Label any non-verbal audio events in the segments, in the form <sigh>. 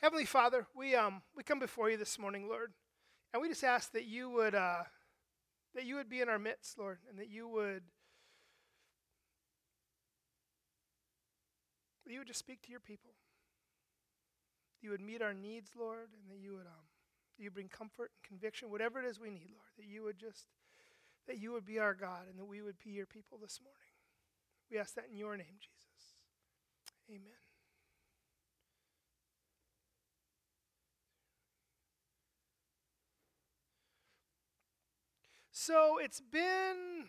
Heavenly Father, we um we come before you this morning, Lord, and we just ask that you would uh, that you would be in our midst, Lord, and that you would that you would just speak to your people. You would meet our needs, Lord, and that you would um you bring comfort and conviction, whatever it is we need, Lord, that you would just that you would be our God and that we would be your people this morning. We ask that in your name, Jesus. Amen. So it's been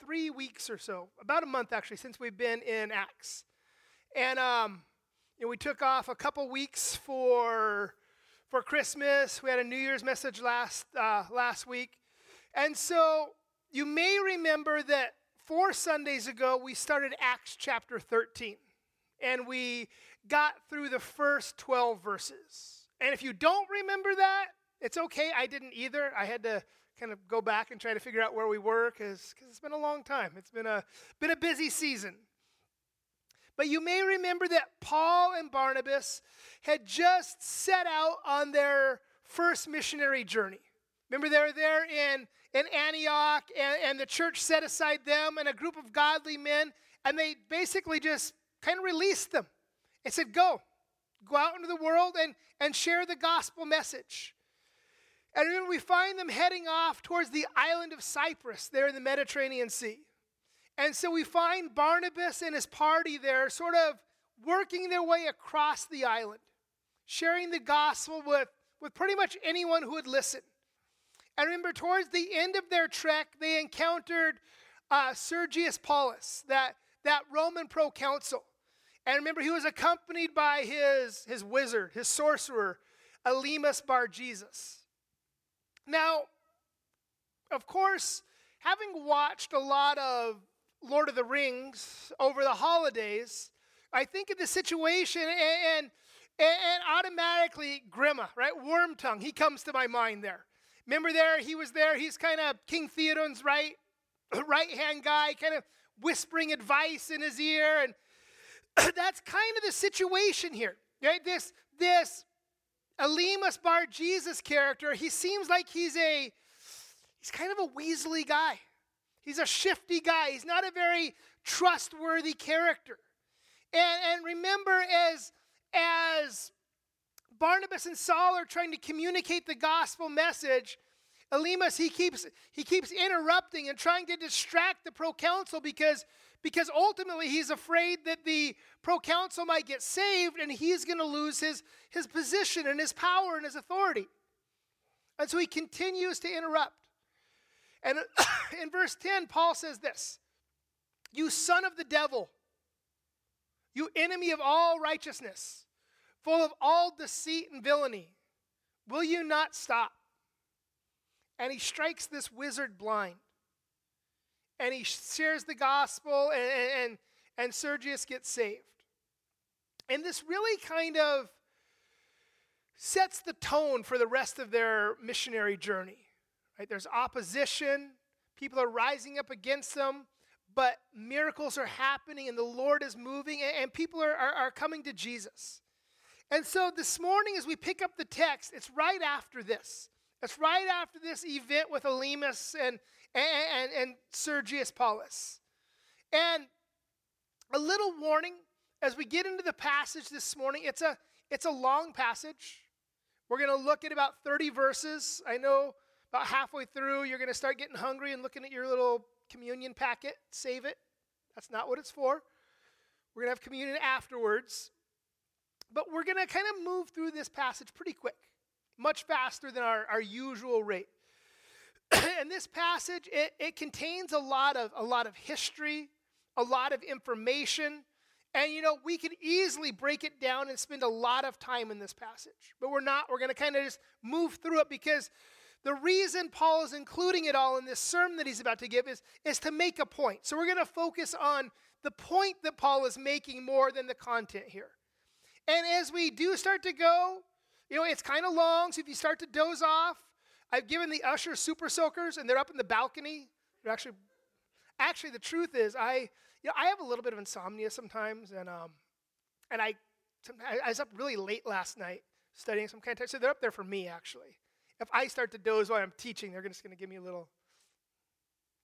three weeks or so, about a month actually, since we've been in Acts. And um, you know, we took off a couple weeks for for Christmas. We had a New Year's message last uh, last week, and so you may remember that four Sundays ago we started Acts chapter 13, and we got through the first 12 verses. And if you don't remember that, it's okay. I didn't either. I had to kind of go back and try to figure out where we were because it's been a long time. It's been a been a busy season. But you may remember that Paul and Barnabas had just set out on their first missionary journey. Remember, they were there in, in Antioch, and, and the church set aside them and a group of godly men, and they basically just kind of released them and said, Go, go out into the world and, and share the gospel message. And then we find them heading off towards the island of Cyprus there in the Mediterranean Sea. And so we find Barnabas and his party there sort of working their way across the island, sharing the gospel with, with pretty much anyone who would listen. And remember, towards the end of their trek, they encountered uh, Sergius Paulus, that, that Roman proconsul. And remember, he was accompanied by his, his wizard, his sorcerer, Elymas Bar Jesus. Now, of course, having watched a lot of Lord of the Rings over the holidays, I think of the situation and, and, and automatically Grima, right? Worm tongue, he comes to my mind there. Remember there, he was there, he's kind of King Theoden's right, <clears throat> right hand guy, kind of whispering advice in his ear. And <clears throat> that's kind of the situation here. Right? This, this Elymas Bar Jesus character, he seems like he's a he's kind of a weaselly guy. He's a shifty guy. He's not a very trustworthy character. And, and remember, as, as Barnabas and Saul are trying to communicate the gospel message, Elymas, he keeps, he keeps interrupting and trying to distract the proconsul because, because ultimately he's afraid that the proconsul might get saved and he's going to lose his, his position and his power and his authority. And so he continues to interrupt. And <coughs> in verse 10, Paul says this You son of the devil, you enemy of all righteousness, full of all deceit and villainy, will you not stop? And he strikes this wizard blind. And he shares the gospel, and, and, and Sergius gets saved. And this really kind of sets the tone for the rest of their missionary journey. Right? There's opposition, people are rising up against them, but miracles are happening and the Lord is moving and people are, are, are coming to Jesus. And so this morning, as we pick up the text, it's right after this. It's right after this event with Elymas and, and, and, and Sergius Paulus. And a little warning as we get into the passage this morning, it's a, it's a long passage. We're going to look at about 30 verses. I know about halfway through, you're going to start getting hungry and looking at your little communion packet. Save it. That's not what it's for. We're going to have communion afterwards. But we're going to kind of move through this passage pretty quick, much faster than our, our usual rate. And this passage, it, it contains a lot, of, a lot of history, a lot of information. And you know, we could easily break it down and spend a lot of time in this passage. But we're not. We're going to kind of just move through it because the reason Paul is including it all in this sermon that he's about to give is, is to make a point. So we're going to focus on the point that Paul is making more than the content here. And as we do start to go, you know, it's kind of long, so if you start to doze off, I've given the usher super soakers, and they're up in the balcony. They're actually, actually, the truth is, I, you know, I have a little bit of insomnia sometimes, and um, and I I was up really late last night studying some kind of text. So they're up there for me, actually. If I start to doze while I'm teaching, they're just going to give me a little.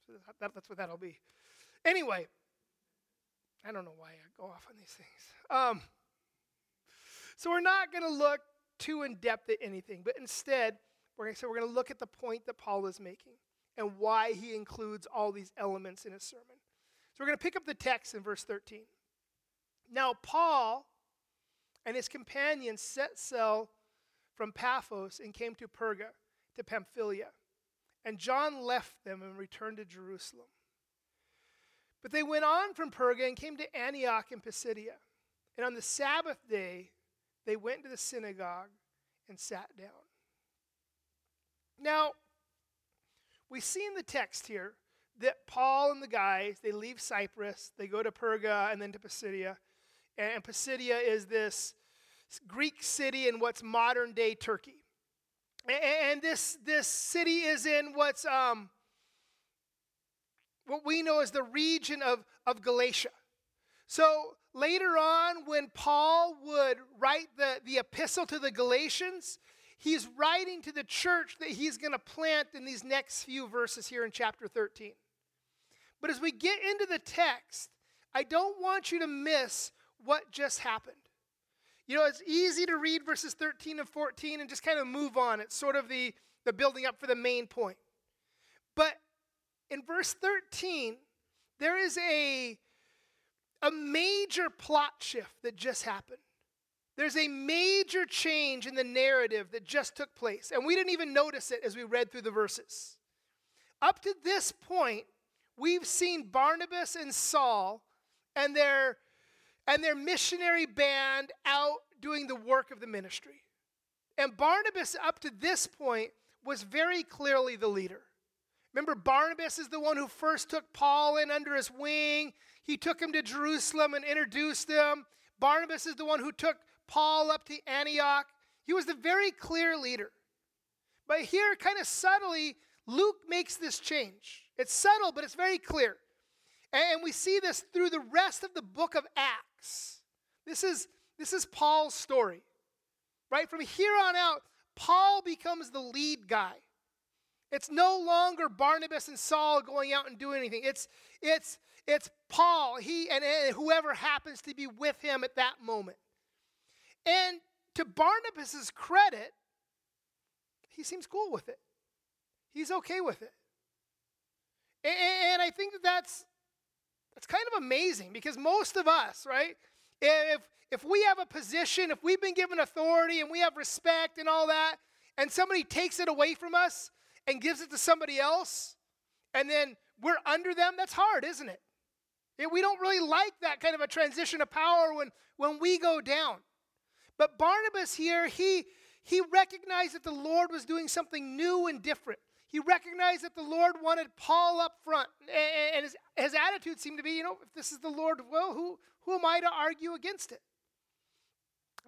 So that, that's what that'll be. Anyway, I don't know why I go off on these things. Um, so we're not going to look too in depth at anything, but instead, we're going to say we're going to look at the point that Paul is making and why he includes all these elements in his sermon. So we're going to pick up the text in verse 13. Now, Paul and his companions set sail from Paphos and came to Perga, to Pamphylia. And John left them and returned to Jerusalem. But they went on from Perga and came to Antioch in Pisidia. And on the Sabbath day, they went to the synagogue and sat down. Now, we see in the text here that Paul and the guys, they leave Cyprus, they go to Perga and then to Pisidia. And Pisidia is this Greek city in what's modern day Turkey. And this, this city is in what's um, what we know as the region of, of Galatia. So later on, when Paul would write the, the epistle to the Galatians, he's writing to the church that he's going to plant in these next few verses here in chapter 13. But as we get into the text, I don't want you to miss what just happened. You know, it's easy to read verses 13 and 14 and just kind of move on. It's sort of the, the building up for the main point. But in verse 13, there is a, a major plot shift that just happened. There's a major change in the narrative that just took place, and we didn't even notice it as we read through the verses. Up to this point, we've seen Barnabas and Saul and their and their missionary band out doing the work of the ministry. And Barnabas, up to this point, was very clearly the leader. Remember, Barnabas is the one who first took Paul in under his wing. He took him to Jerusalem and introduced him. Barnabas is the one who took Paul up to Antioch. He was the very clear leader. But here, kind of subtly, Luke makes this change. It's subtle, but it's very clear. And we see this through the rest of the book of Acts. This is, this is Paul's story. Right? From here on out, Paul becomes the lead guy. It's no longer Barnabas and Saul going out and doing anything. It's, it's, it's Paul, he and, and whoever happens to be with him at that moment. And to Barnabas's credit, he seems cool with it. He's okay with it. And, and I think that that's, that's kind of amazing because most of us, right, if, if we have a position, if we've been given authority and we have respect and all that, and somebody takes it away from us, and gives it to somebody else, and then we're under them, that's hard, isn't it? we don't really like that kind of a transition of power when, when we go down. But Barnabas here, he, he recognized that the Lord was doing something new and different. He recognized that the Lord wanted Paul up front. And his, his attitude seemed to be, you know, if this is the Lord will, who, who am I to argue against it?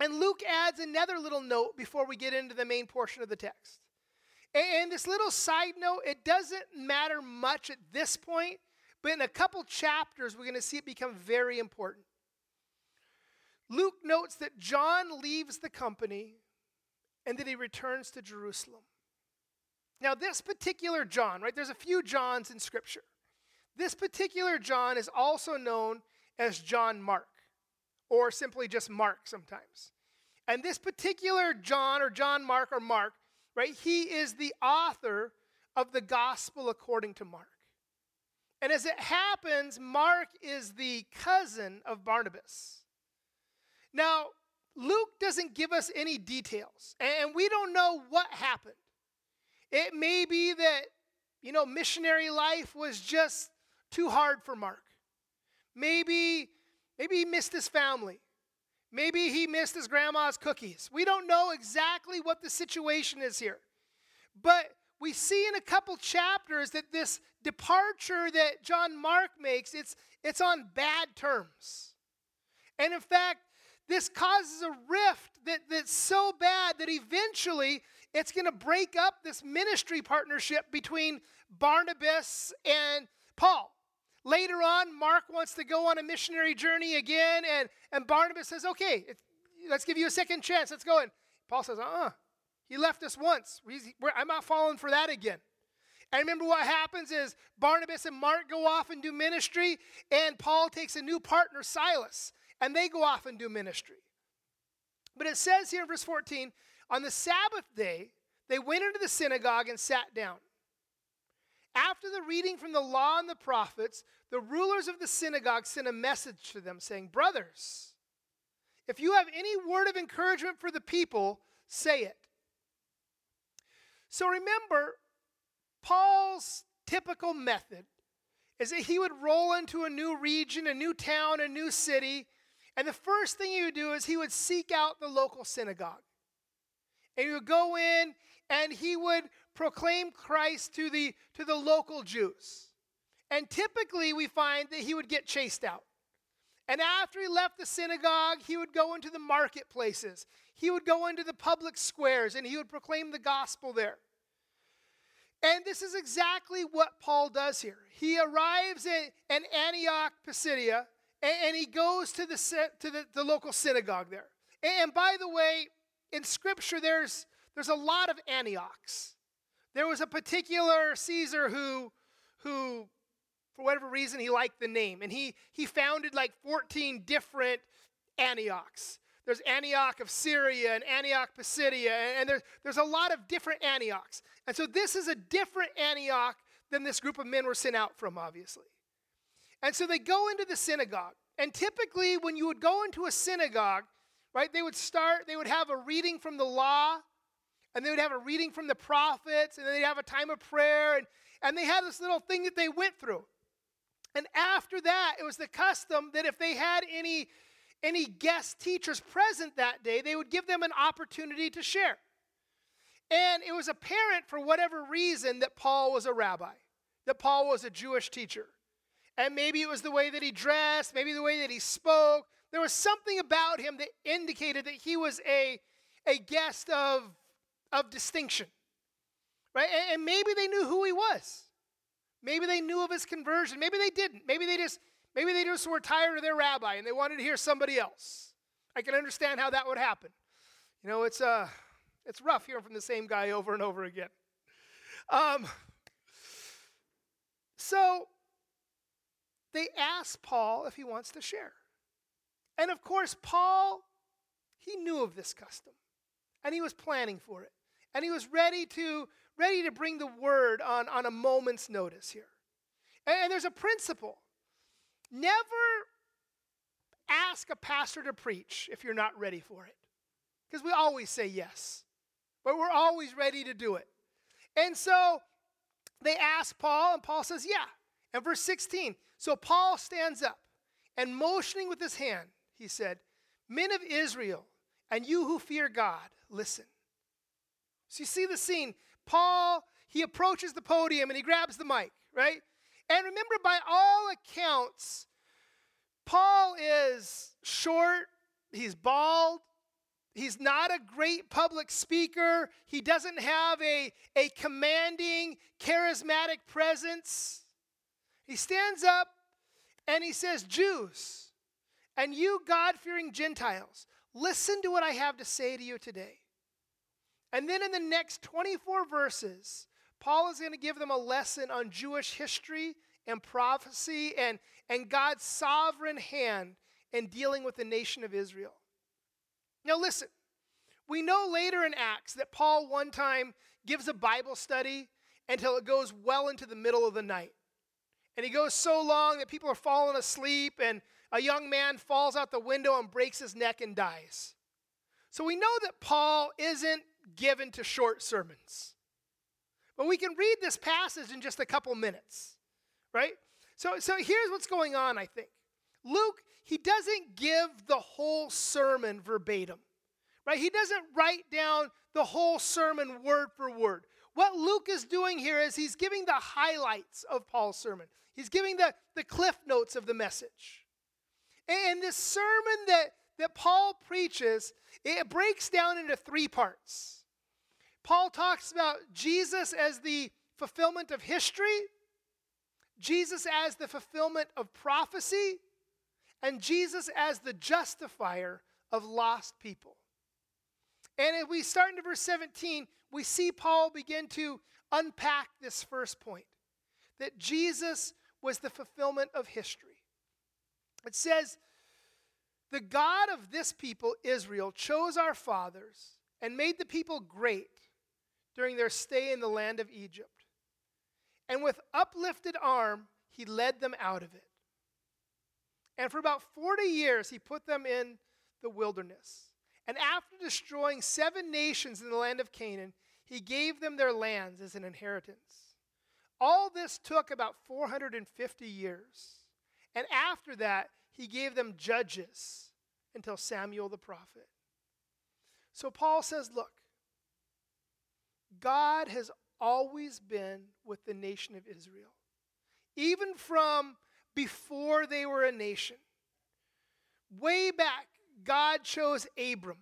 And Luke adds another little note before we get into the main portion of the text. And this little side note, it doesn't matter much at this point, but in a couple chapters, we're going to see it become very important. Luke notes that John leaves the company and that he returns to Jerusalem. Now, this particular John, right, there's a few Johns in Scripture. This particular John is also known as John Mark, or simply just Mark sometimes. And this particular John, or John Mark, or Mark, right? He is the author of the gospel according to Mark. And as it happens, Mark is the cousin of Barnabas. Now, Luke doesn't give us any details, and we don't know what happened. It may be that, you know, missionary life was just too hard for Mark. Maybe, maybe he missed his family. Maybe he missed his grandma's cookies. We don't know exactly what the situation is here. But we see in a couple chapters that this departure that John Mark makes, it's, it's on bad terms. And in fact, this causes a rift that, that's so bad that eventually it's going to break up this ministry partnership between Barnabas and Paul. Later on, Mark wants to go on a missionary journey again, and, and Barnabas says, okay, let's give you a second chance. Let's go. And Paul says, uh uh He left us once. I'm not falling for that again. And remember what happens is Barnabas and Mark go off and do ministry, and Paul takes a new partner, Silas, and they go off and do ministry. But it says here in verse 14 on the Sabbath day, they went into the synagogue and sat down. After the reading from the law and the prophets, the rulers of the synagogue sent a message to them saying, Brothers, if you have any word of encouragement for the people, say it. So remember, Paul's typical method is that he would roll into a new region, a new town, a new city, and the first thing he would do is he would seek out the local synagogue. And he would go in and he would proclaim Christ to the, to the local Jews. And typically we find that he would get chased out. And after he left the synagogue, he would go into the marketplaces. He would go into the public squares and he would proclaim the gospel there. And this is exactly what Paul does here. He arrives in, in Antioch, Pisidia, and, and, he goes to, the, to the, the local synagogue there. And, and by the way, in Scripture, there's, there's a lot of Antiochs. There was a particular Caesar who, who, for whatever reason, he liked the name, and he, he founded like 14 different Antiochs. There's Antioch of Syria and Antioch Pisidia, and there's, there's a lot of different Antiochs. And so this is a different Antioch than this group of men were sent out from, obviously. And so they go into the synagogue. And typically, when you would go into a synagogue, right, they would start, they would have a reading from the law, and they would have a reading from the prophets, and then they'd have a time of prayer, and, and they had this little thing that they went through. And after that, it was the custom that if they had any any guest teachers present that day, they would give them an opportunity to share. And it was apparent for whatever reason that Paul was a rabbi, that Paul was a Jewish teacher. And maybe it was the way that he dressed, maybe the way that he spoke. There was something about him that indicated that he was a, a guest of, of distinction. Right? And, and maybe they knew who he was. Maybe they knew of his conversion. Maybe they didn't. Maybe they just Maybe they just were tired of their rabbi and they wanted to hear somebody else. I can understand how that would happen. You know, it's, uh, it's rough hearing from the same guy over and over again. Um, so they ask Paul if he wants to share. And of course, Paul, he knew of this custom and he was planning for it. And he was ready to, ready to bring the word on, on a moment's notice here. And, and there's a principle Never ask a pastor to preach if you're not ready for it. Because we always say yes, but we're always ready to do it. And so they ask Paul, and Paul says, Yeah. And verse 16, so Paul stands up and motioning with his hand, he said, Men of Israel, and you who fear God, listen. So you see the scene. Paul, he approaches the podium and he grabs the mic, right? And remember, by all accounts, Paul is short, he's bald, he's not a great public speaker, he doesn't have a, a commanding, charismatic presence. He stands up and he says, Jews, and you God fearing Gentiles, listen to what I have to say to you today. And then in the next 24 verses, Paul is going to give them a lesson on Jewish history and prophecy and, and God's sovereign hand in dealing with the nation of Israel. Now, listen, we know later in Acts that Paul one time gives a Bible study until it goes well into the middle of the night. And he goes so long that people are falling asleep, and a young man falls out the window and breaks his neck and dies. So we know that Paul isn't given to short sermons. But we can read this passage in just a couple minutes, right? So, so here's what's going on, I think. Luke, he doesn't give the whole sermon verbatim, right? He doesn't write down the whole sermon word for word. What Luke is doing here is he's giving the highlights of Paul's sermon, he's giving the, the cliff notes of the message. And this sermon that, that Paul preaches, it breaks down into three parts. Paul talks about Jesus as the fulfillment of history, Jesus as the fulfillment of prophecy, and Jesus as the justifier of lost people. And if we start into verse 17, we see Paul begin to unpack this first point that Jesus was the fulfillment of history. It says, The God of this people, Israel, chose our fathers and made the people great during their stay in the land of Egypt. And with uplifted arm, he led them out of it. And for about 40 years, he put them in the wilderness. And after destroying seven nations in the land of Canaan, he gave them their lands as an inheritance. All this took about 450 years. And after that, he gave them judges until Samuel the prophet. So Paul says, Look, God has always been with the nation of Israel, even from before they were a nation. Way back, God chose Abram,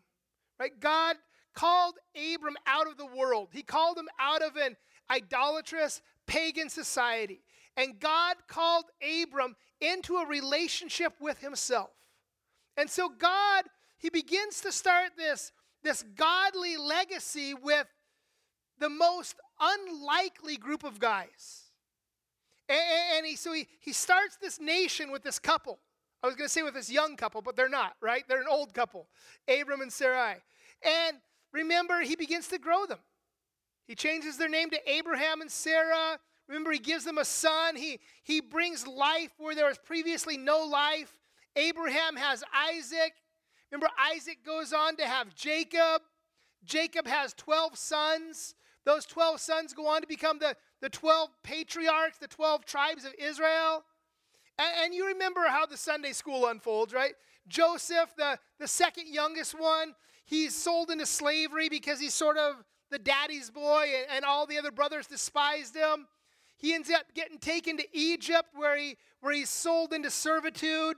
right? God called Abram out of the world. He called him out of an idolatrous pagan society. And God called Abram into a relationship with himself. And so God, he begins to start this, this godly legacy with the most unlikely group of guys. And, he, so he, he starts this nation with this couple. I was going to say with this young couple, but they're not, right? They're an old couple, Abram and Sarai. And remember, he begins to grow them. He changes their name to Abraham and Sarah. Remember, he gives them a son. He, he brings life where there was previously no life. Abraham has Isaac. Remember, Isaac goes on to have Jacob. Jacob has 12 sons. Those 12 sons go on to become the, the 12 patriarchs, the 12 tribes of Israel. And, and you remember how the Sunday school unfolds, right? Joseph, the, the second youngest one, he's sold into slavery because he's sort of the daddy's boy, and, and all the other brothers despised him. He ends up getting taken to Egypt where, he, where he's sold into servitude.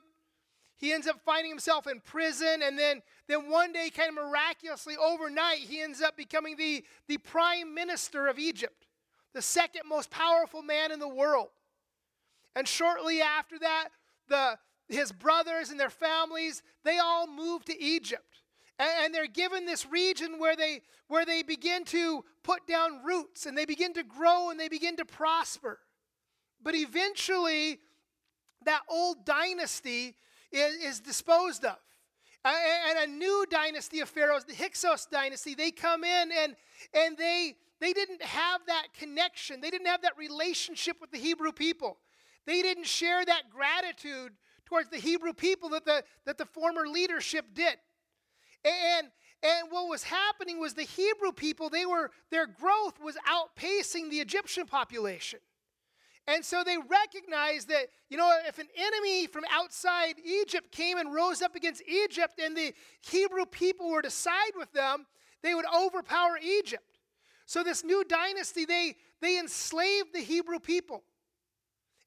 He ends up finding himself in prison, and then, then one day, kind of miraculously, overnight, he ends up becoming the, the prime minister of Egypt, the second most powerful man in the world. And shortly after that, the, his brothers and their families, they all move to Egypt. And, and they're given this region where they, where they begin to put down roots and they begin to grow and they begin to prosper. But eventually, that old dynasty is, is disposed of. And a new dynasty of pharaohs, the Hyksos dynasty, they come in and, and they, they didn't have that connection. They didn't have that relationship with the Hebrew people. They didn't share that gratitude towards the Hebrew people that the, that the former leadership did. And, and what was happening was the Hebrew people, they were, their growth was outpacing the Egyptian population. And so they recognized that, you know, if an enemy from outside Egypt came and rose up against Egypt and the Hebrew people were to side with them, they would overpower Egypt. So this new dynasty, they, they enslaved the Hebrew people.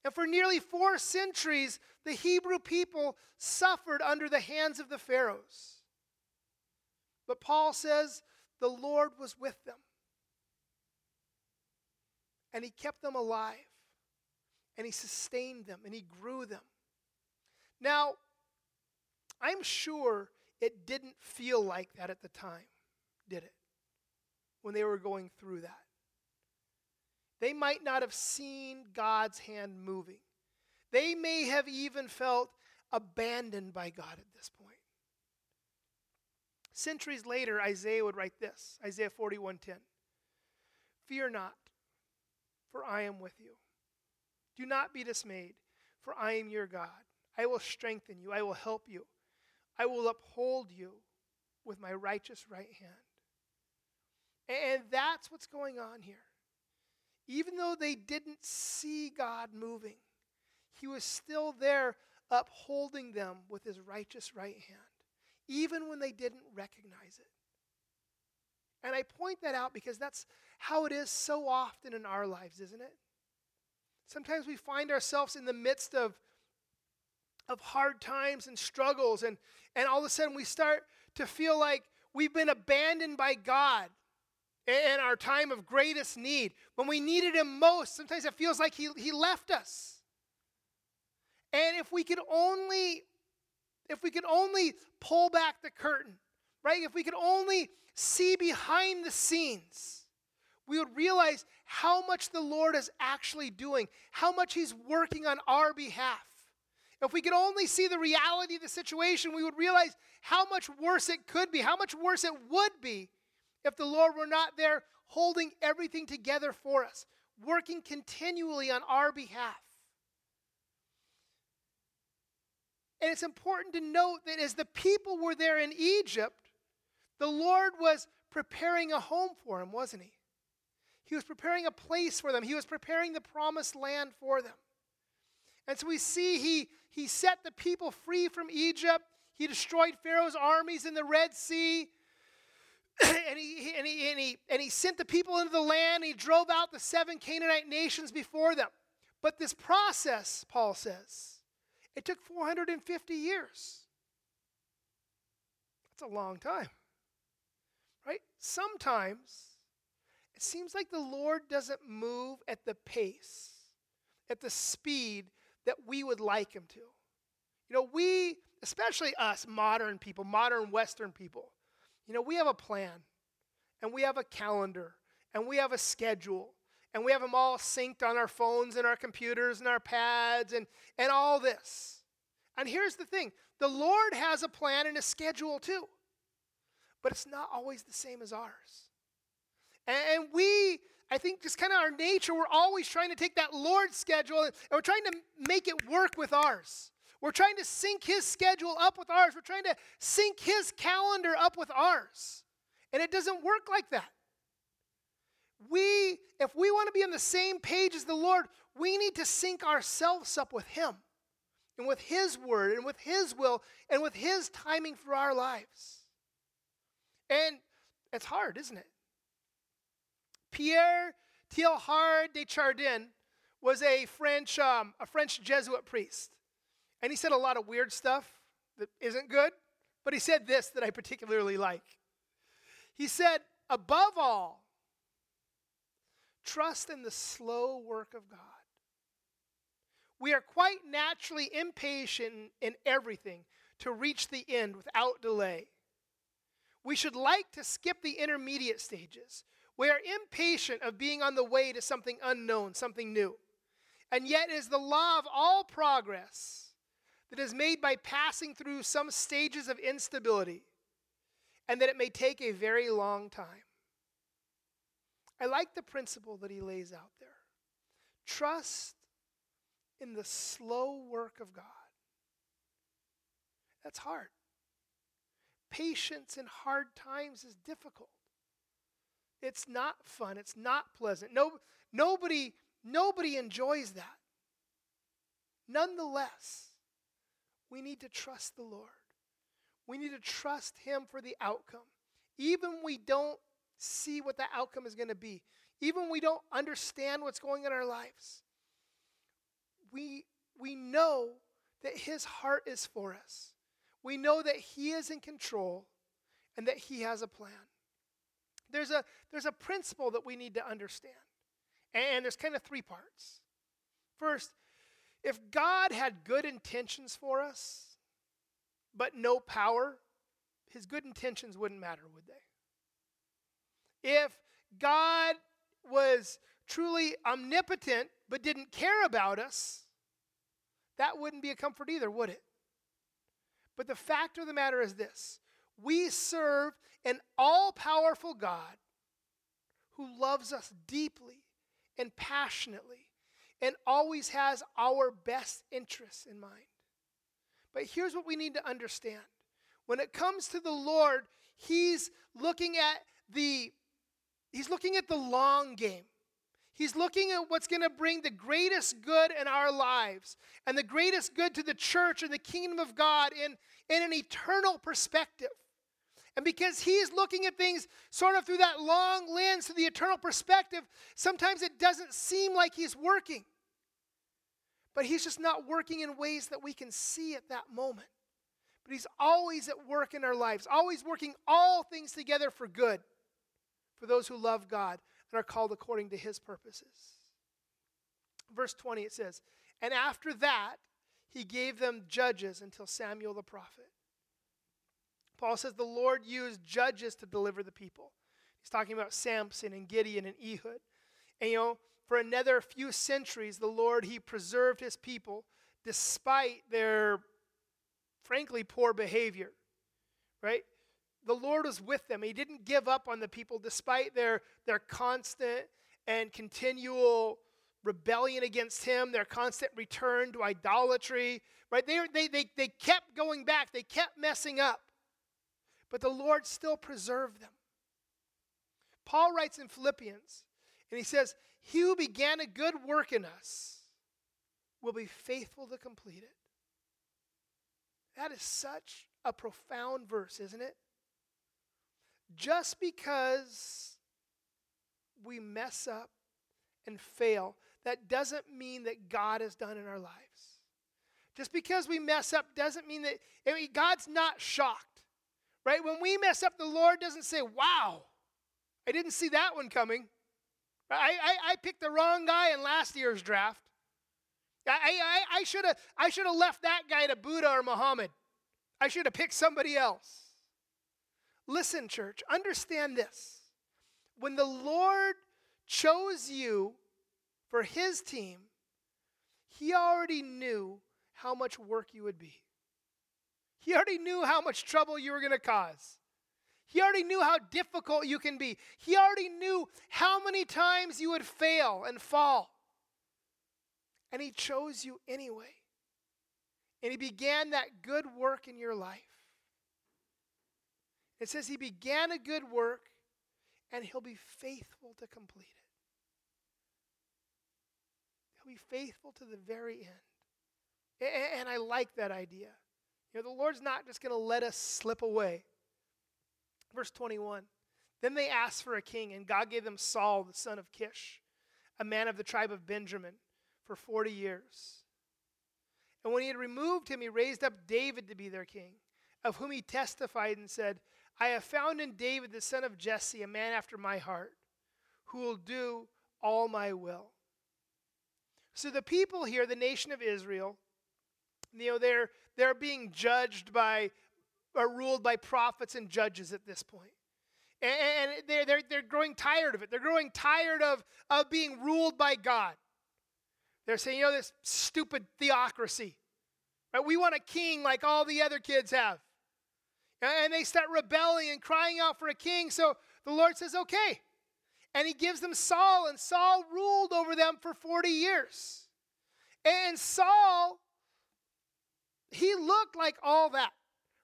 And for nearly four centuries, the Hebrew people suffered under the hands of the Pharaohs. But Paul says the Lord was with them. And he kept them alive and He sustained them and He grew them. Now, I'm sure it didn't feel like that at the time, did it? When they were going through that. They might not have seen God's hand moving. They may have even felt abandoned by God at this point. Centuries later, Isaiah would write this Isaiah 41:10. Fear not, for I am with you. Do not be dismayed, for I am your God. I will strengthen you, I will help you, I will uphold you with my righteous right hand. And that's what's going on here. Even though they didn't see God moving, He was still there upholding them with His righteous right hand, even when they didn't recognize it. And I point that out because that's how it is so often in our lives, isn't it? Sometimes we find ourselves in the midst of, of hard times and struggles, and, and all of a sudden we start to feel like we've been abandoned by God in our time of greatest need. When we needed Him most, sometimes it feels like He, he left us. And if we could only if we could only pull back the curtain, right? If we could only see behind the scenes, we would realize how much the Lord is actually doing, how much He's working on our behalf. If we could only see the reality of the situation, we would realize how much worse it could be, how much worse it would be if the Lord were not there holding everything together for us, working continually on our behalf. And it's important to note that as the people were there in Egypt, the Lord was preparing a home for them, wasn't He? He was preparing a place for them, He was preparing the promised land for them. And so we see He, he set the people free from Egypt, He destroyed Pharaoh's armies in the Red Sea. <laughs> and, he, and, he, and, he, and he sent the people into the land. He drove out the seven Canaanite nations before them. But this process, Paul says, it took 450 years. That's a long time, right? Sometimes it seems like the Lord doesn't move at the pace, at the speed that we would like Him to. You know, we, especially us modern people, modern Western people, you know, we have a plan and we have a calendar and we have a schedule and we have them all synced on our phones and our computers and our pads and, and all this. And here's the thing the Lord has a plan and a schedule too, but it's not always the same as ours. And, and we, I think, just kind of our nature, we're always trying to take that Lord's schedule and we're trying to make it work with ours. We're trying to sync his schedule up with ours. We're trying to sync his calendar up with ours. And it doesn't work like that we, if we want to be on the same page as the Lord, we need to sync ourselves up with Him and with His word and with His will and with His timing for our lives. And it's hard, isn't it? Pierre Teilhard de Chardin was a French, um, a French Jesuit priest. And he said a lot of weird stuff that isn't good, but he said this that I particularly like. He said, above all, Trust in the slow work of God. We are quite naturally impatient in everything to reach the end without delay. We should like to skip the intermediate stages. We are impatient of being on the way to something unknown, something new. And yet, it is the law of all progress that is made by passing through some stages of instability, and that it may take a very long time. I like the principle that he lays out there. Trust in the slow work of God. That's hard. Patience in hard times is difficult. It's not fun. It's not pleasant. No, nobody, nobody enjoys that. Nonetheless, we need to trust the Lord. We need to trust Him for the outcome. Even we don't see what the outcome is going to be. Even we don't understand what's going on in our lives, we, we know that His heart is for us. We know that He is in control and that He has a plan. There's a, there's a principle that we need to understand, and there's kind of three parts. First, if God had good intentions for us, but no power, His good intentions wouldn't matter, would they? If God was truly omnipotent but didn't care about us, that wouldn't be a comfort either, would it? But the fact of the matter is this we serve an all powerful God who loves us deeply and passionately and always has our best interests in mind. But here's what we need to understand when it comes to the Lord, He's looking at the He's looking at the long game. He's looking at what's going to bring the greatest good in our lives and the greatest good to the church and the kingdom of God in, in an eternal perspective. And because he's looking at things sort of through that long lens, through the eternal perspective, sometimes it doesn't seem like he's working. But he's just not working in ways that we can see at that moment. But he's always at work in our lives, always working all things together for good for those who love God and are called according to his purposes. Verse 20 it says, And after that, he gave them judges until Samuel the prophet. Paul says the Lord used judges to deliver the people. He's talking about Samson and Gideon and Ehud. And you know, for another few centuries, the Lord, He preserved His people despite their, frankly, poor behavior. Right? The Lord was with them. He didn't give up on the people despite their, their constant and continual rebellion against Him, their constant return to idolatry. Right? They, they, they, they kept going back, they kept messing up. But the Lord still preserved them. Paul writes in Philippians, and he says, He who began a good work in us will be faithful to complete it. That is such a profound verse, isn't it? Just because we mess up and fail, that doesn't mean that God is done in our lives. Just because we mess up doesn't mean that I mean, God's not shocked, right? When we mess up, the Lord doesn't say, Wow, I didn't see that one coming. I, I, I picked the wrong guy in last year's draft. I, I, I should have I should have left that guy to Buddha or Muhammad. I should have picked somebody else. Listen, church, understand this. When the Lord chose you for his team, he already knew how much work you would be. He already knew how much trouble you were going to cause. He already knew how difficult you can be. He already knew how many times you would fail and fall. And He chose you anyway. And He began that good work in your life. It says He began a good work and He'll be faithful to complete it. He'll be faithful to the very end. And I like that idea. You know, the Lord's not just going to let us slip away. Verse 21 Then they asked for a king, and God gave them Saul, the son of Kish, a man of the tribe of Benjamin, for 40 years. And when he had removed him, he raised up David to be their king, of whom he testified and said, I have found in David, the son of Jesse, a man after my heart, who will do all my will. So the people here, the nation of Israel, you know, they're, they're being judged by, are ruled by prophets and judges at this point. And, they're, they're, they're growing tired of it. They're growing tired of, of being ruled by God. They're saying, you know, this stupid theocracy. Right? We want a king like all the other kids have. And they start rebelling and crying out for a king. So the Lord says, okay. And he gives them Saul, and Saul ruled over them for 40 years. And Saul, he looked like all that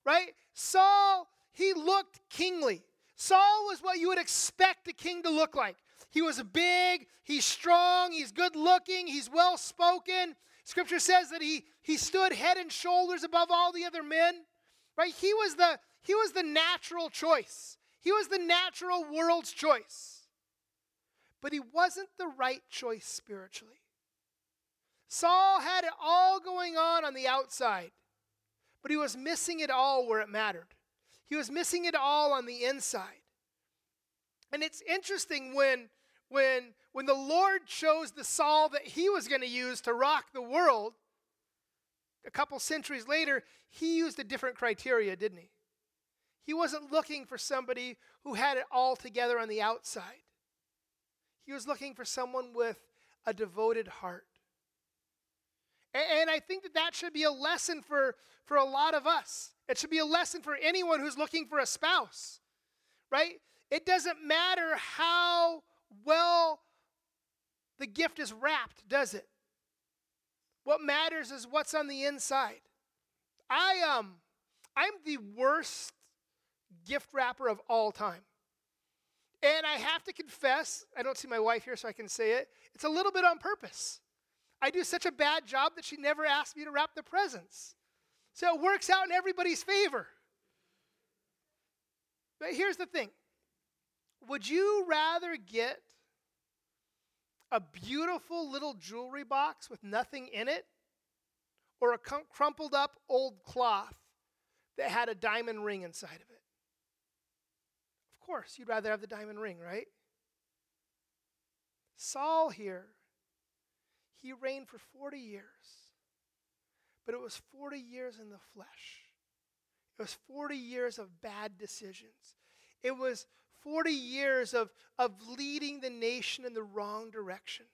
right? Saul, he looked kingly. Saul was what you would expect a king to look like. He was big, he's strong, he's good looking, he's well spoken. Scripture says that he, he stood head and shoulders above all the other men. Right? He was the he was the natural choice. He was the natural world's choice. But he wasn't the right choice spiritually. Saul had it all going on on the outside but he was missing it all where it mattered. He was missing it all on the inside. And it's interesting when when when the Lord chose the Saul that he was going to use to rock the world, a couple centuries later, he used a different criteria, didn't he? He wasn't looking for somebody who had it all together on the outside. He was looking for someone with a devoted heart. And I think that that should be a lesson for, for a lot of us. It should be a lesson for anyone who's looking for a spouse, right? It doesn't matter how well the gift is wrapped, does it? What matters is what's on the inside. I um I'm the worst gift wrapper of all time. And I have to confess, I don't see my wife here so I can say it. It's a little bit on purpose. I do such a bad job that she never asked me to wrap the presents. So it works out in everybody's favor. But here's the thing Would you rather get a beautiful little jewelry box with nothing in it or a crumpled up old cloth that had a diamond ring inside of it? Of course, you'd rather have the diamond ring, right? Saul here he reigned for 40 years. but it was 40 years in the flesh. It was 40 years of bad decisions. It was 40 years of, of leading the nation in the wrong direction.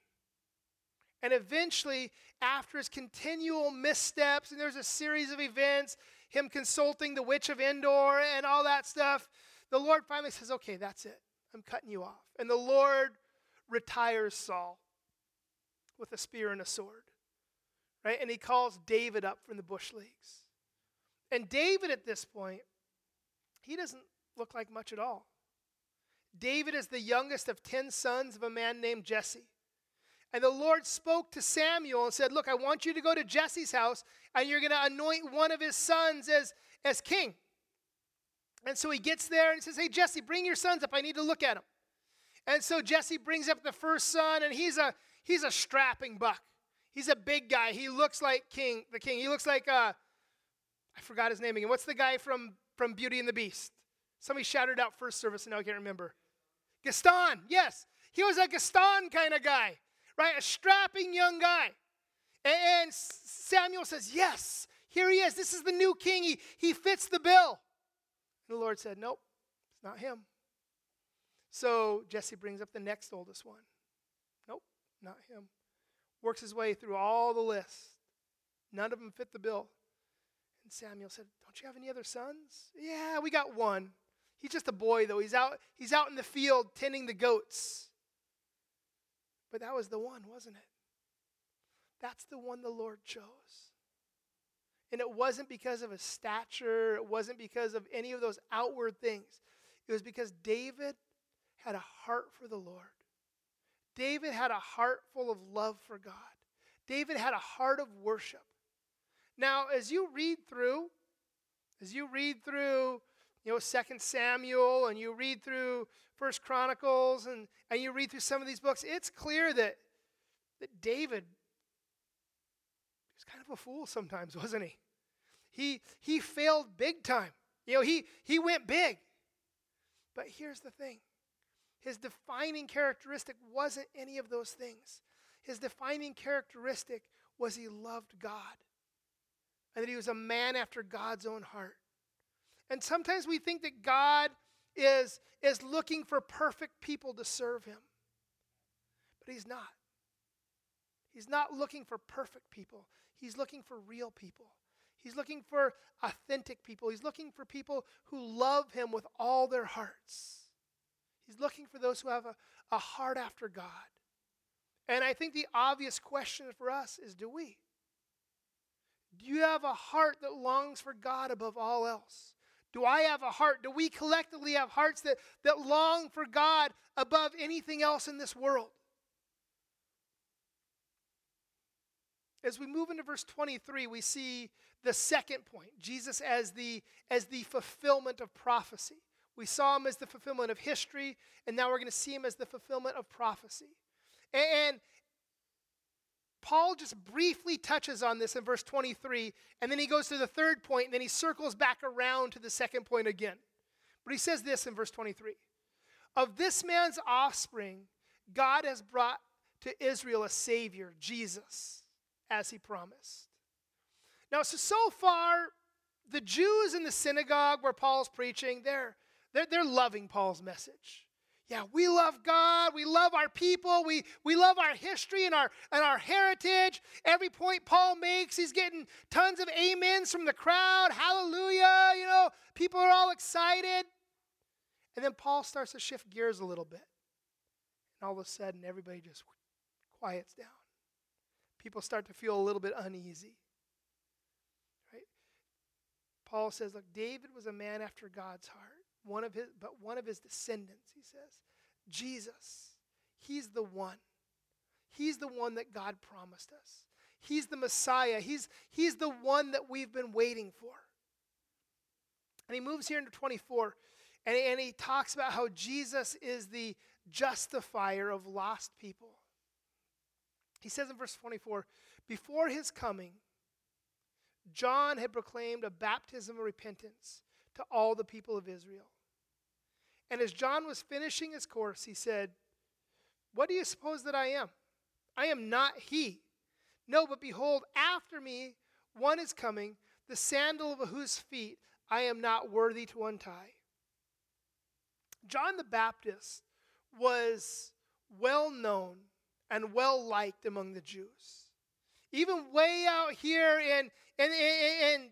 And eventually, after his continual missteps, and there's a series of events, him consulting the witch of Endor and all that stuff, the Lord finally says, Okay, that's it. I'm cutting you off. And the Lord retires Saul with a spear and a sword. Right? And he calls David up from the bush leagues. And David at this point, he doesn't look like much at all. David is the youngest of 10 sons of a man named Jesse. And the Lord spoke to Samuel and said, Look, I want you to go to Jesse's house and you're going to anoint one of his sons as, as king. And so he gets there and says, Hey, Jesse, bring your sons up. I need to look at them. And so Jesse brings up the first son, and he's a, he's a strapping buck. He's a big guy. He looks like King, the king. He looks like, uh, I forgot his name again. What's the guy from, from Beauty and the Beast? Somebody shouted out first service, and now I can't remember. Gaston, yes. He was a Gaston kind of guy right? A strapping young guy. And Samuel says, Yes, here he is. This is the new king. He, he fits the bill. And the Lord said, Nope, it's not him. So Jesse brings up the next oldest one. Not him. Works his way through all the list. None of them fit the bill. And Samuel said, Don't you have any other sons? Yeah, we got one. He's just a boy, though. He's out, he's out in the field tending the goats. But that was the one, wasn't it? That's the one the Lord chose. And it wasn't because of his stature, it wasn't because of any of those outward things. It was because David had a heart for the Lord. David had a heart full of love for God. David had a heart of worship. Now, as you read through, as you read through, you know, Second Samuel and you read through First Chronicles and, and you read through some of these books, it's clear that, that David was kind of a fool sometimes, <laughs> wasn't he? He he failed big time. You know, he he went big. But here's the thing. His defining characteristic wasn't any of those things. His defining characteristic was he loved God and that he was a man after God's own heart. And sometimes we think that God is, is looking for perfect people to serve him. But he's not. He's not looking for perfect people, he's looking for real people. He's looking for authentic people. He's looking for people who love him with all their hearts. He's looking for those who have a, a heart after God. And I think the obvious question for us is do we? Do you have a heart that longs for God above all else? Do I have a heart? Do we collectively have hearts that, that long for God above anything else in this world? As we move into verse 23, we see the second point Jesus as the, as the fulfillment of prophecy. We saw him as the fulfillment of history, and now we're going to see him as the fulfillment of prophecy. And, Paul just briefly touches on this in verse 23, and then he goes to the third point, and then he circles back around to the second point again. But he says this in verse 23 Of this man's offspring, God has brought to Israel a Savior, Jesus, as he promised. Now, so, so far, the Jews in the synagogue where Paul's preaching, they're, they're, they're loving Paul's message. Yeah, we love God. We love our people. We, we love our history and our, and our heritage. Every point Paul makes, he's getting tons of amens from the crowd. Hallelujah. You know, people are all excited. And then Paul starts to shift gears a little bit. And all of a sudden, everybody just quiets down. People start to feel a little bit uneasy. Right? Paul says, Look, David was a man after God's heart one of his, but one of his descendants, he says. Jesus. He's the one. He's the one that God promised us. He's the Messiah. He's, he's the one that we've been waiting for. And he moves here into 24, and, and he talks about how Jesus is the justifier of lost people. He says in verse 24, before his coming, John had proclaimed a baptism of repentance to all the people of Israel. And as John was finishing his course, he said, What do you suppose that I am? I am not he. No, but behold, after me one is coming, the sandal of whose feet I am not worthy to untie. John the Baptist was well known and well liked among the Jews. Even way out here in, in, in,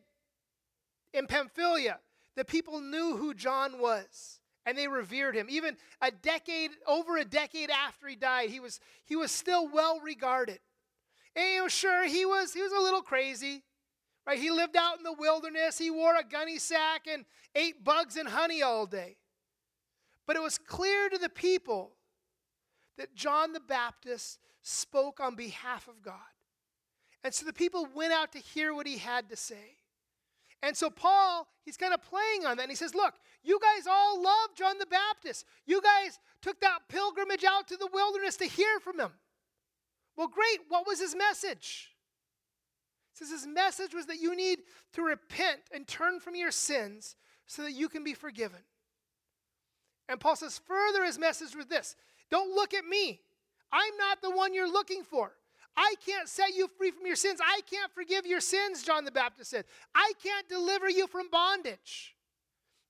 in, Pamphylia, the people knew who John was and they revered him. Even a decade, over a decade after he died, he was, he was still well regarded. And you know, sure, he was, he was a little crazy. Right? He lived out in the wilderness. He wore a gunny sack and ate bugs and honey all day. But it was clear to the people that John the Baptist spoke on behalf of God. And so the people went out to hear what he had to say. And so Paul, he's kind of playing on that. And he says, Look, you guys all love John the Baptist. You guys took that pilgrimage out to the wilderness to hear from him. Well, great. What was his message? He says his message was that you need to repent and turn from your sins so that you can be forgiven. And Paul says, further, his message was this Don't look at me. I'm not the one you're looking for. I can't set you free from your sins. I can't forgive your sins, John the Baptist said. I can't deliver you from bondage.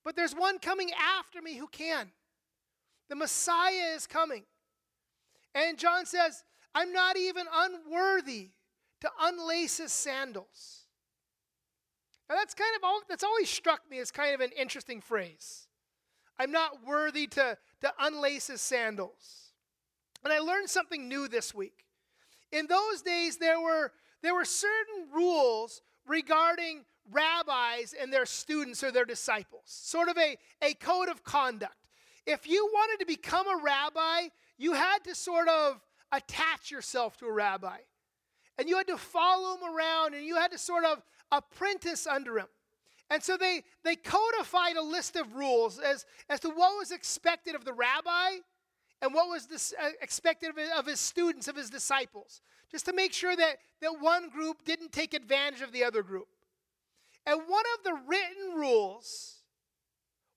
But there's one coming after me who can. The Messiah is coming. And John says, I'm not even unworthy to unlace his sandals. Now that's kind of all, that's always struck me as kind of an interesting phrase. I'm not worthy to, to unlace his sandals. And I learned something new this week. In those days, there were, there were certain rules regarding rabbis and their students or their disciples, sort of a, a code of conduct. If you wanted to become a rabbi, you had to sort of attach yourself to a rabbi. And you had to follow him around and you had to sort of apprentice under him. And so they, they codified a list of rules as, as to what was expected of the rabbi and what was this, uh, expected of, of his students, of his disciples, just to make sure that, that one group didn't take advantage of the other group. And one of the written rules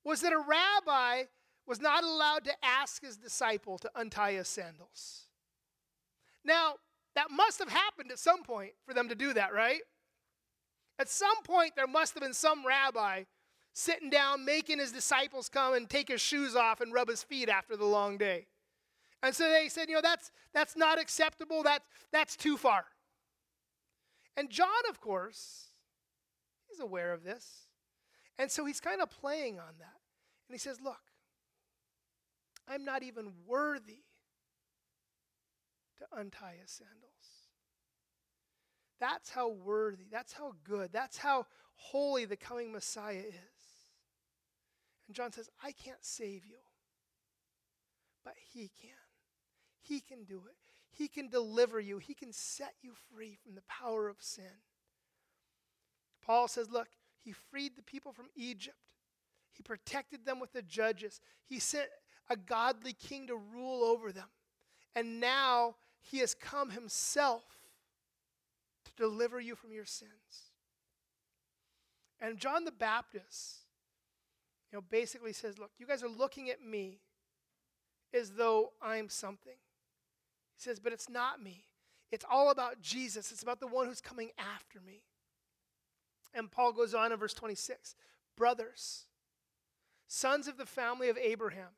was that a rabbi was not allowed to ask his disciple to untie his sandals. Now, that must have happened at some point for them to do that, right? At some point, there must have been some rabbi sitting down, making his disciples come and take his shoes off and rub his feet after the long day. And so they said, you know, that's, that's not acceptable. That, that's too far. And John, of course, he's aware of this. And so he's kind of playing on that. And he says, look, I'm not even worthy to untie his sandals. That's how worthy, that's how good, that's how holy the coming Messiah is. And John says, I can't save you, but he can. He can do it. He can deliver you. He can set you free from the power of sin. Paul says, Look, he freed the people from Egypt. He protected them with the judges. He sent a godly king to rule over them. And now he has come himself to deliver you from your sins. And John the Baptist, you know, basically says, Look, you guys are looking at me as though I'm something. He says, But it's not me. It's all about Jesus. It's about the one who's coming after me. And Paul goes on in verse 26 Brothers, sons of the family of Abraham,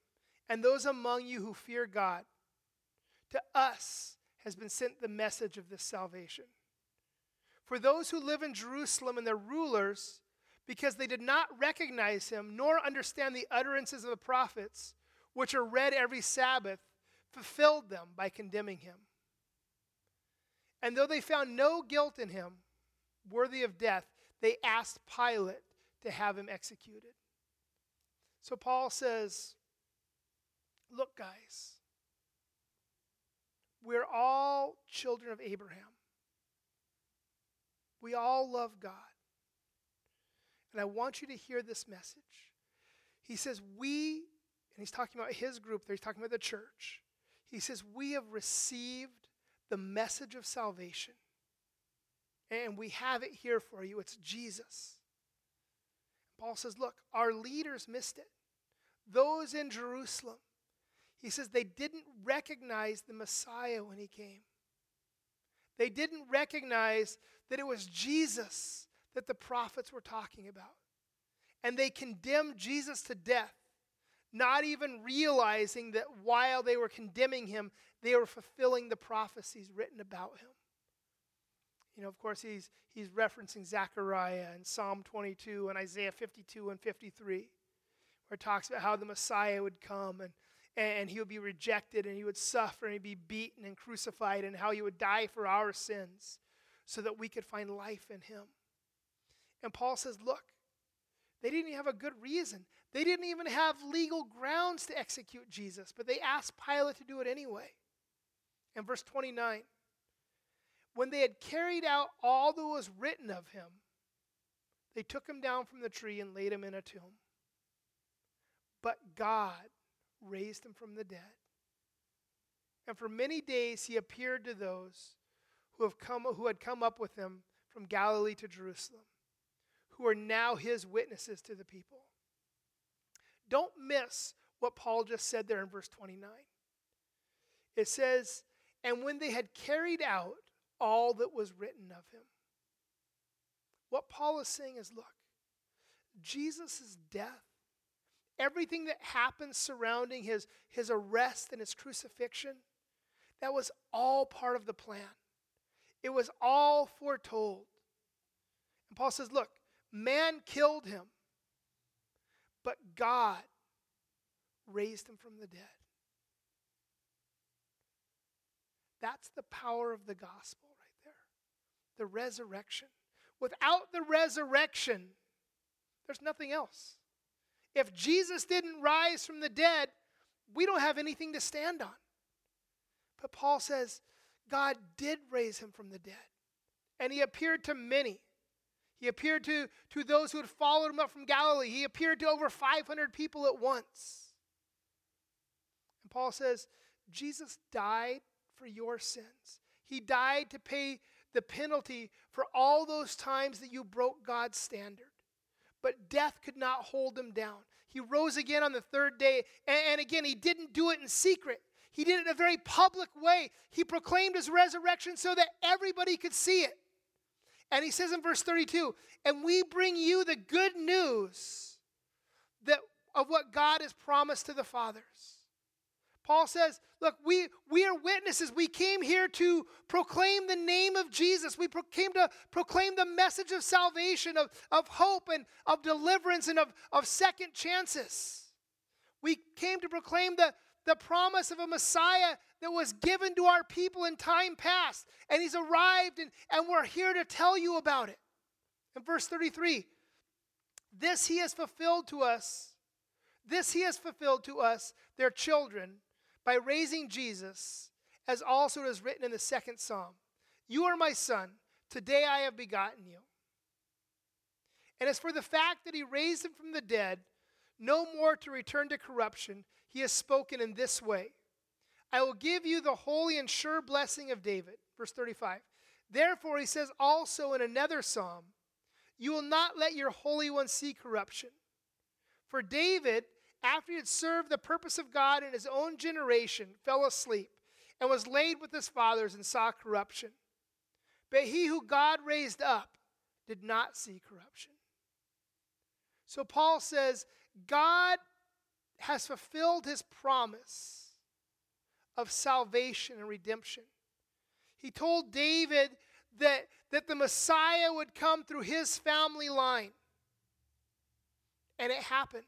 and those among you who fear God, to us has been sent the message of this salvation. For those who live in Jerusalem and their rulers, because they did not recognize him nor understand the utterances of the prophets, which are read every Sabbath, fulfilled them by condemning him. And though they found no guilt in him, worthy of death, they asked Pilate to have him executed. So Paul says, Look, guys, we're all children of Abraham. We all love God. And I want you to hear this message. He says, We, and he's talking about his group there, he's talking about the church. He says, We have received the message of salvation. And we have it here for you. It's Jesus. Paul says, Look, our leaders missed it. Those in Jerusalem, he says, they didn't recognize the Messiah when he came. They didn't recognize that it was Jesus that the prophets were talking about. And they condemned Jesus to death, not even realizing that while they were condemning him, they were fulfilling the prophecies written about him. You know, of course, he's, he's referencing Zechariah and Psalm 22 and Isaiah 52 and 53, where it talks about how the Messiah would come and, and he would be rejected and he would suffer and he'd be beaten and crucified and how he would die for our sins so that we could find life in him. And Paul says, look, they didn't have a good reason. They didn't even have legal grounds to execute Jesus, but they asked Pilate to do it anyway. In verse 29, when they had carried out all that was written of him, they took him down from the tree and laid him in a tomb. But God raised him from the dead. And for many days he appeared to those who, have come, who had come up with him from Galilee to Jerusalem, who are now his witnesses to the people. Don't miss what Paul just said there in verse 29. It says, And when they had carried out all that was written of him. What Paul is saying is look, Jesus' death, everything that happened surrounding his, his arrest and his crucifixion, that was all part of the plan. It was all foretold. And Paul says, look, man killed him, but God raised him from the dead. That's the power of the gospel right there. The resurrection. Without the resurrection, there's nothing else. If Jesus didn't rise from the dead, we don't have anything to stand on. But Paul says God did raise him from the dead. And he appeared to many. He appeared to, to those who had followed him up from Galilee. He appeared to over 500 people at once. And Paul says, Jesus died for your sins. He died to pay the penalty for all those times that you broke God's standard. But death could not hold him down. He rose again on the third day. And, and again, he didn't do it in secret. He did it in a very public way. He proclaimed his resurrection so that everybody could see it. And he says in verse 32 And we bring you the good news that, of what God has promised to the fathers. Paul says, Look, we, we are witnesses. We came here to proclaim the name of Jesus. We came to proclaim the message of salvation, of, of hope, and of deliverance, and of, of second chances. We came to proclaim the, the promise of a Messiah that was given to our people in time past. And he's arrived, and, and we're here to tell you about it. In verse 33, this he has fulfilled to us, this he has fulfilled to us, their children by raising Jesus, as also it is written in the second psalm You are my son, today I have begotten you. And as for the fact that he raised him from the dead, no more to return to corruption, he has spoken in this way I will give you the holy and sure blessing of David. Verse 35. Therefore, he says also in another psalm, You will not let your Holy One see corruption. For David, after he had served the purpose of God in his own generation, fell asleep and was laid with his fathers and saw corruption. But he who God raised up did not see corruption. So Paul says, God has fulfilled his promise of salvation and redemption. He told David that, that the Messiah would come through his family line. And it happened.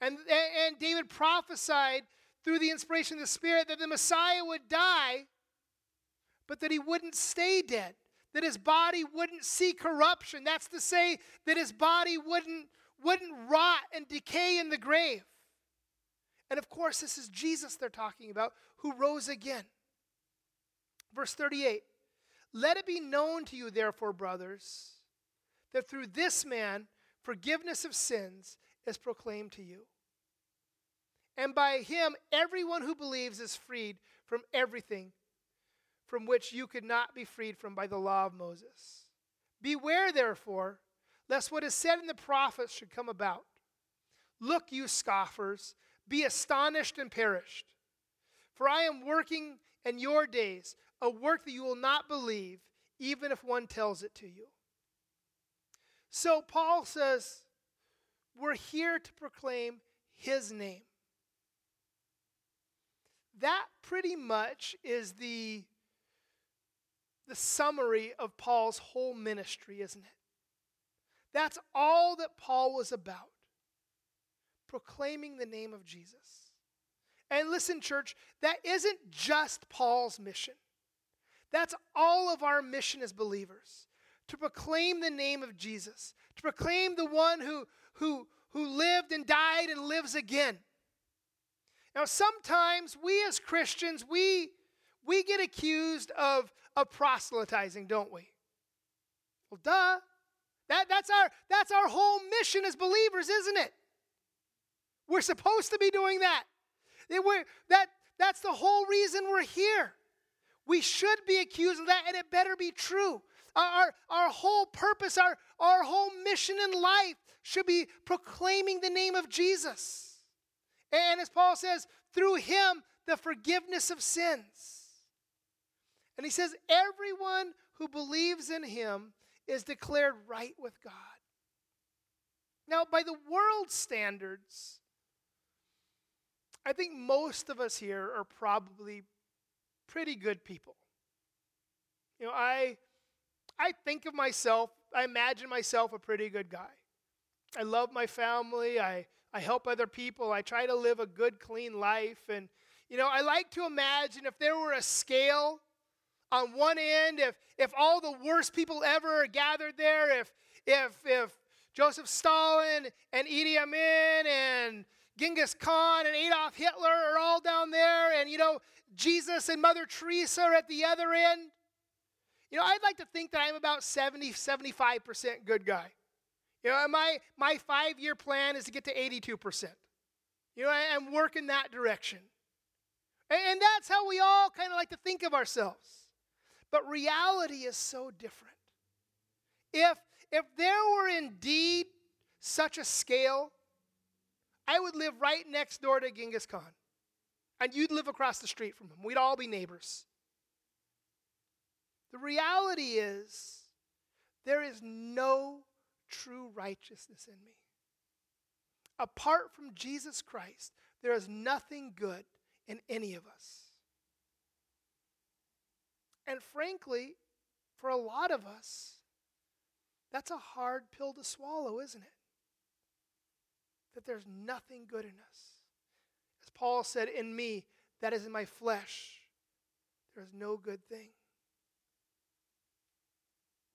And, and David prophesied through the inspiration of the Spirit that the Messiah would die, but that he wouldn't stay dead, that his body wouldn't see corruption. That's to say that his body wouldn't, wouldn't rot and decay in the grave. And of course, this is Jesus they're talking about, who rose again. Verse 38 Let it be known to you, therefore, brothers, that through this man forgiveness of sins is proclaimed to you. And by him, everyone who believes is freed from everything from which you could not be freed from by the law of Moses. Beware, therefore, lest what is said in the prophets should come about. Look, you scoffers, be astonished and perished. For I am working in your days a work that you will not believe, even if one tells it to you. So Paul says, We're here to proclaim his name. That pretty much is the, the summary of Paul's whole ministry, isn't it? That's all that Paul was about proclaiming the name of Jesus. And listen, church, that isn't just Paul's mission. That's all of our mission as believers to proclaim the name of Jesus, to proclaim the one who, who, who lived and died and lives again. Now, sometimes we as Christians, we, we get accused of, of proselytizing, don't we? Well, duh. That, that's, our, that's our whole mission as believers, isn't it? We're supposed to be doing that. that that's the whole reason we're here. We should be accused of that, and it better be true. Our, our, whole purpose, our, our whole mission in life should be proclaiming the name of Jesus. And as Paul says, through him, the forgiveness of sins. And he says, everyone who believes in him is declared right with God. Now, by the world's standards, I think most of us here are probably pretty good people. You know, I I think of myself, I imagine myself a pretty good guy. I love my family, I I help other people, I try to live a good clean life and you know, I like to imagine if there were a scale on one end, if if all the worst people ever gathered there, if if if Joseph Stalin and Idi Amin and Genghis Khan and Adolf Hitler are all down there, and you know, Jesus and Mother Teresa are at the other end. You know, I'd like to think that I'm about 70, 75% good guy. You know, my, my five year plan is to get to 82%. You know, I, am working that direction. And, and that's how we all kind of like to think of ourselves. But reality is so different. If, if there were indeed such a scale I would live right next door to Genghis Khan. And you'd live across the street from him. We'd all be neighbors. The reality is, there is no true righteousness in me. Apart from Jesus Christ, there is nothing good in any of us. And frankly, for a lot of us, that's a hard pill to swallow, isn't it? that there's nothing good in us. As Paul said, In me, that is in my flesh, there is no good thing.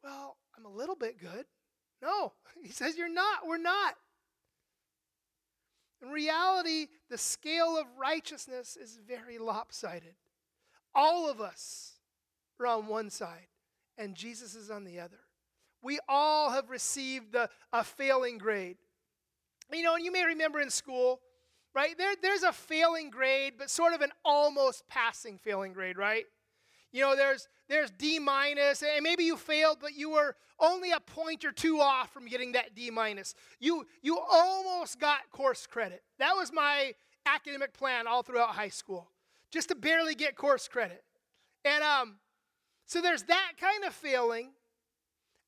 Well, I'm a little bit good. No, <laughs> he says you're not. We're not. In reality, the scale of righteousness is very lopsided. All of us are on one side, and Jesus is on the other. We all have received the, a failing grade. You know, and you may remember in school, right? There, there's a failing grade, but sort of an almost passing failing grade, right? You know, there's there's D minus, and maybe you failed, but you were only a point or two off from getting that D minus. You you almost got course credit. That was my academic plan all throughout high school, just to barely get course credit. And um, so there's that kind of failing,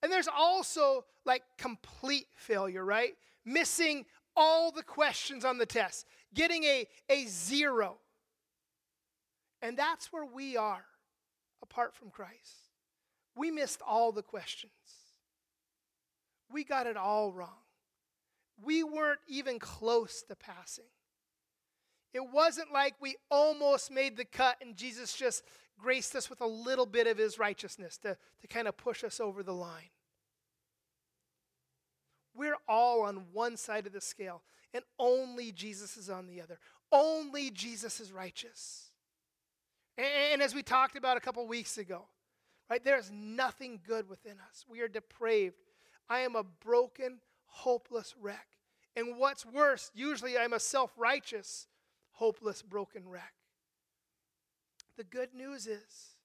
and there's also like complete failure, right? missing all the questions on the test, getting a, a zero. And that's where we are apart from Christ. We missed all the questions. We got it all wrong. We weren't even close to passing. It wasn't like we almost made the cut and Jesus just graced us with a little bit of his righteousness to, to kind of push us over the line. We're all on one side of the scale, and only Jesus is on the other. Only Jesus is righteous. And, and as we talked about a couple weeks ago, right, there's nothing good within us. We are depraved. I am a broken, hopeless wreck. And what's worse, usually I'm a self righteous, hopeless, broken wreck. The good news is,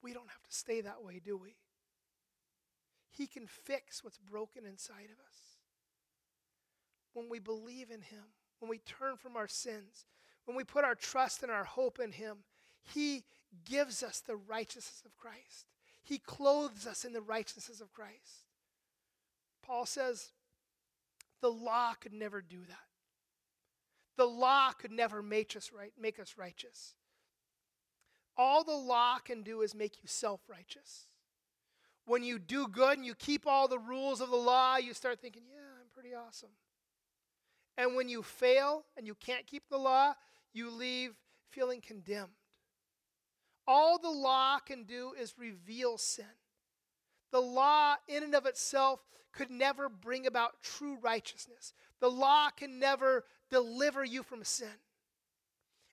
we don't have to stay that way, do we? He can fix what's broken inside of us. When we believe in Him, when we turn from our sins, when we put our trust and our hope in Him, He gives us the righteousness of Christ. He clothes us in the righteousness of Christ. Paul says the law could never do that. The law could never make us right, make us righteous. All the law can do is make you self-righteous. When you do good and you keep all the rules of the law, you start thinking, "Yeah, I'm pretty awesome." And when you fail and you can't keep the law, you leave feeling condemned. All the law can do is reveal sin. The law, in and of itself, could never bring about true righteousness. The law can never deliver you from sin.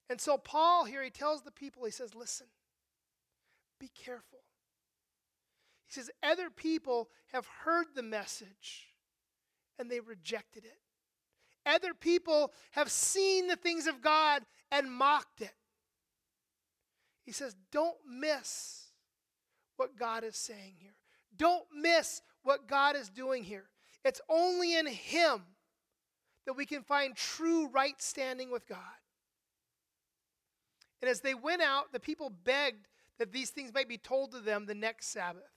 And so, Paul here, he tells the people, he says, Listen, be careful. He says, Other people have heard the message and they rejected it. Other people have seen the things of God and mocked it. He says, don't miss what God is saying here. Don't miss what God is doing here. It's only in Him that we can find true right standing with God. And as they went out, the people begged that these things might be told to them the next Sabbath.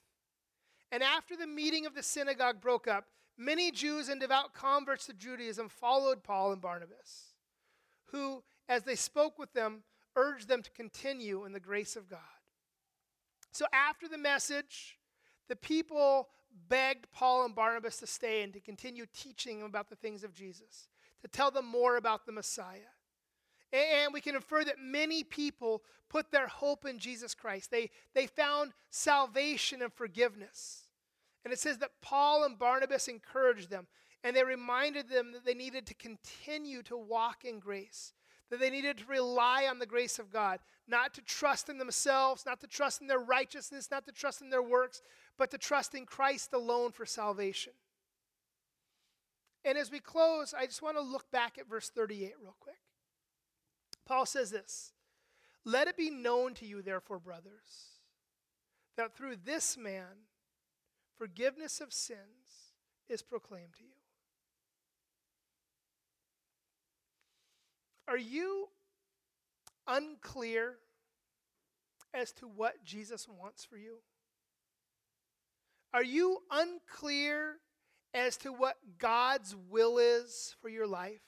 And after the meeting of the synagogue broke up, many Jews and devout converts to Judaism followed Paul and Barnabas, who, as they spoke with them, urged them to continue in the grace of God. So after the message, the people begged Paul and Barnabas to stay and to continue teaching them about the things of Jesus, to tell them more about the Messiah. And we can infer that many people put their hope in Jesus Christ. They, they found salvation and forgiveness. And it says that Paul and Barnabas encouraged them, and they reminded them that they needed to continue to walk in grace, that they needed to rely on the grace of God, not to trust in themselves, not to trust in their righteousness, not to trust in their works, but to trust in Christ alone for salvation. And as we close, I just want to look back at verse 38 real quick. Paul says this Let it be known to you, therefore, brothers, that through this man forgiveness of sins is proclaimed to you. Are you unclear as to what Jesus wants for you? Are you unclear as to what God's will is for your life?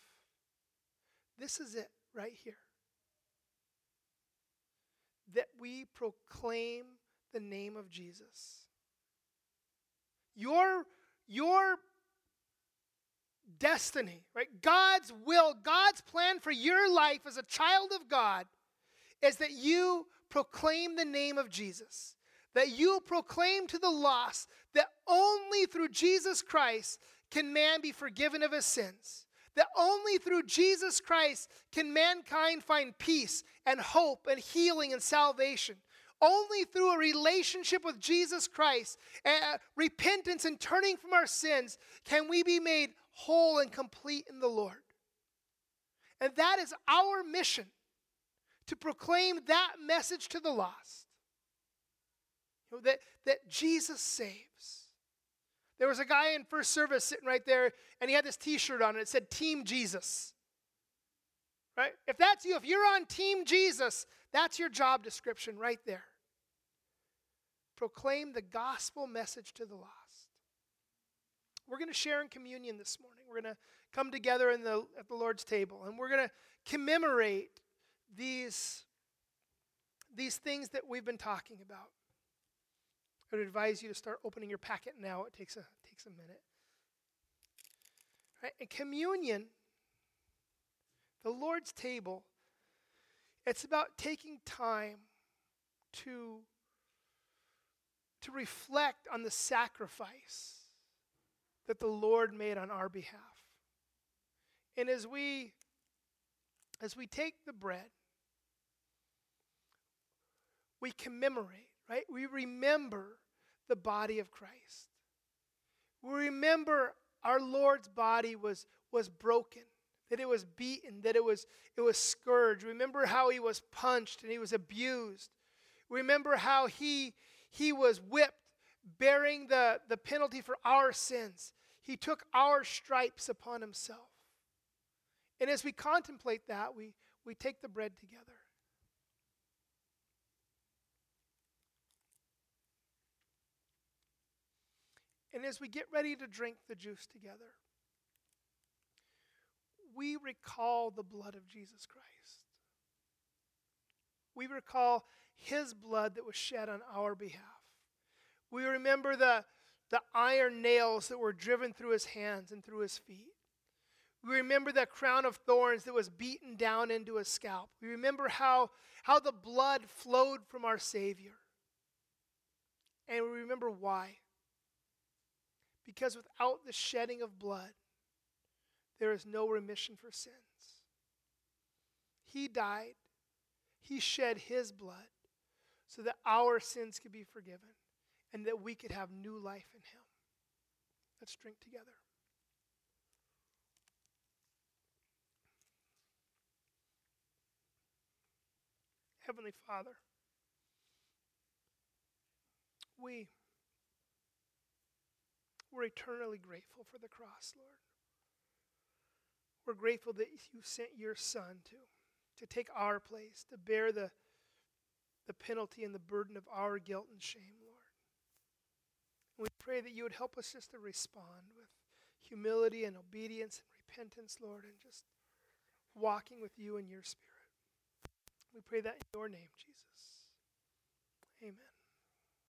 This is it right here. That we proclaim the name of Jesus. Your, your destiny, right? God's will, God's plan for your life as a child of God is that you proclaim the name of Jesus. That you proclaim to the lost that only through Jesus Christ can man be forgiven of his sins. That only through Jesus Christ can mankind find peace and hope and healing and salvation. Only through a relationship with Jesus Christ, uh, repentance and turning from our sins, can we be made whole and complete in the Lord. And that is our mission to proclaim that message to the lost. You know, that, that Jesus saves. There was a guy in first service sitting right there, and he had this t shirt on, and it said Team Jesus. Right? If that's you, if you're on Team Jesus, that's your job description right there. Proclaim the gospel message to the lost. We're going to share in communion this morning. We're going to come together in the, at the Lord's table, and we're going to commemorate these, these things that we've been talking about. I would advise you to start opening your packet now. It takes a, takes a minute. Right? And communion, the Lord's table, it's about taking time to, to reflect on the sacrifice that the Lord made on our behalf. And as we as we take the bread, we commemorate, right? We remember the body of Christ. We remember our Lord's body was, was broken, that it was beaten, that it was, it was scourged. Remember how he was punched and he was abused. Remember how he, he was whipped, bearing the, the penalty for our sins. He took our stripes upon himself. And as we contemplate that, we, we take the bread together. And as we get ready to drink the juice together, we recall the blood of Jesus Christ. We recall his blood that was shed on our behalf. We remember the, the iron nails that were driven through his hands and through his feet. We remember that crown of thorns that was beaten down into his scalp. We remember how, how the blood flowed from our Savior. And we remember why. Because without the shedding of blood, there is no remission for sins. He died, He shed His blood so that our sins could be forgiven and that we could have new life in Him. Let's drink together. Heavenly Father, we we're eternally grateful for the cross, Lord. We're grateful that you sent your son to to take our place, to bear the the penalty and the burden of our guilt and shame, Lord. And we pray that you would help us just to respond with humility and obedience and repentance, Lord, and just walking with you in your spirit. We pray that in your name, Jesus. Amen.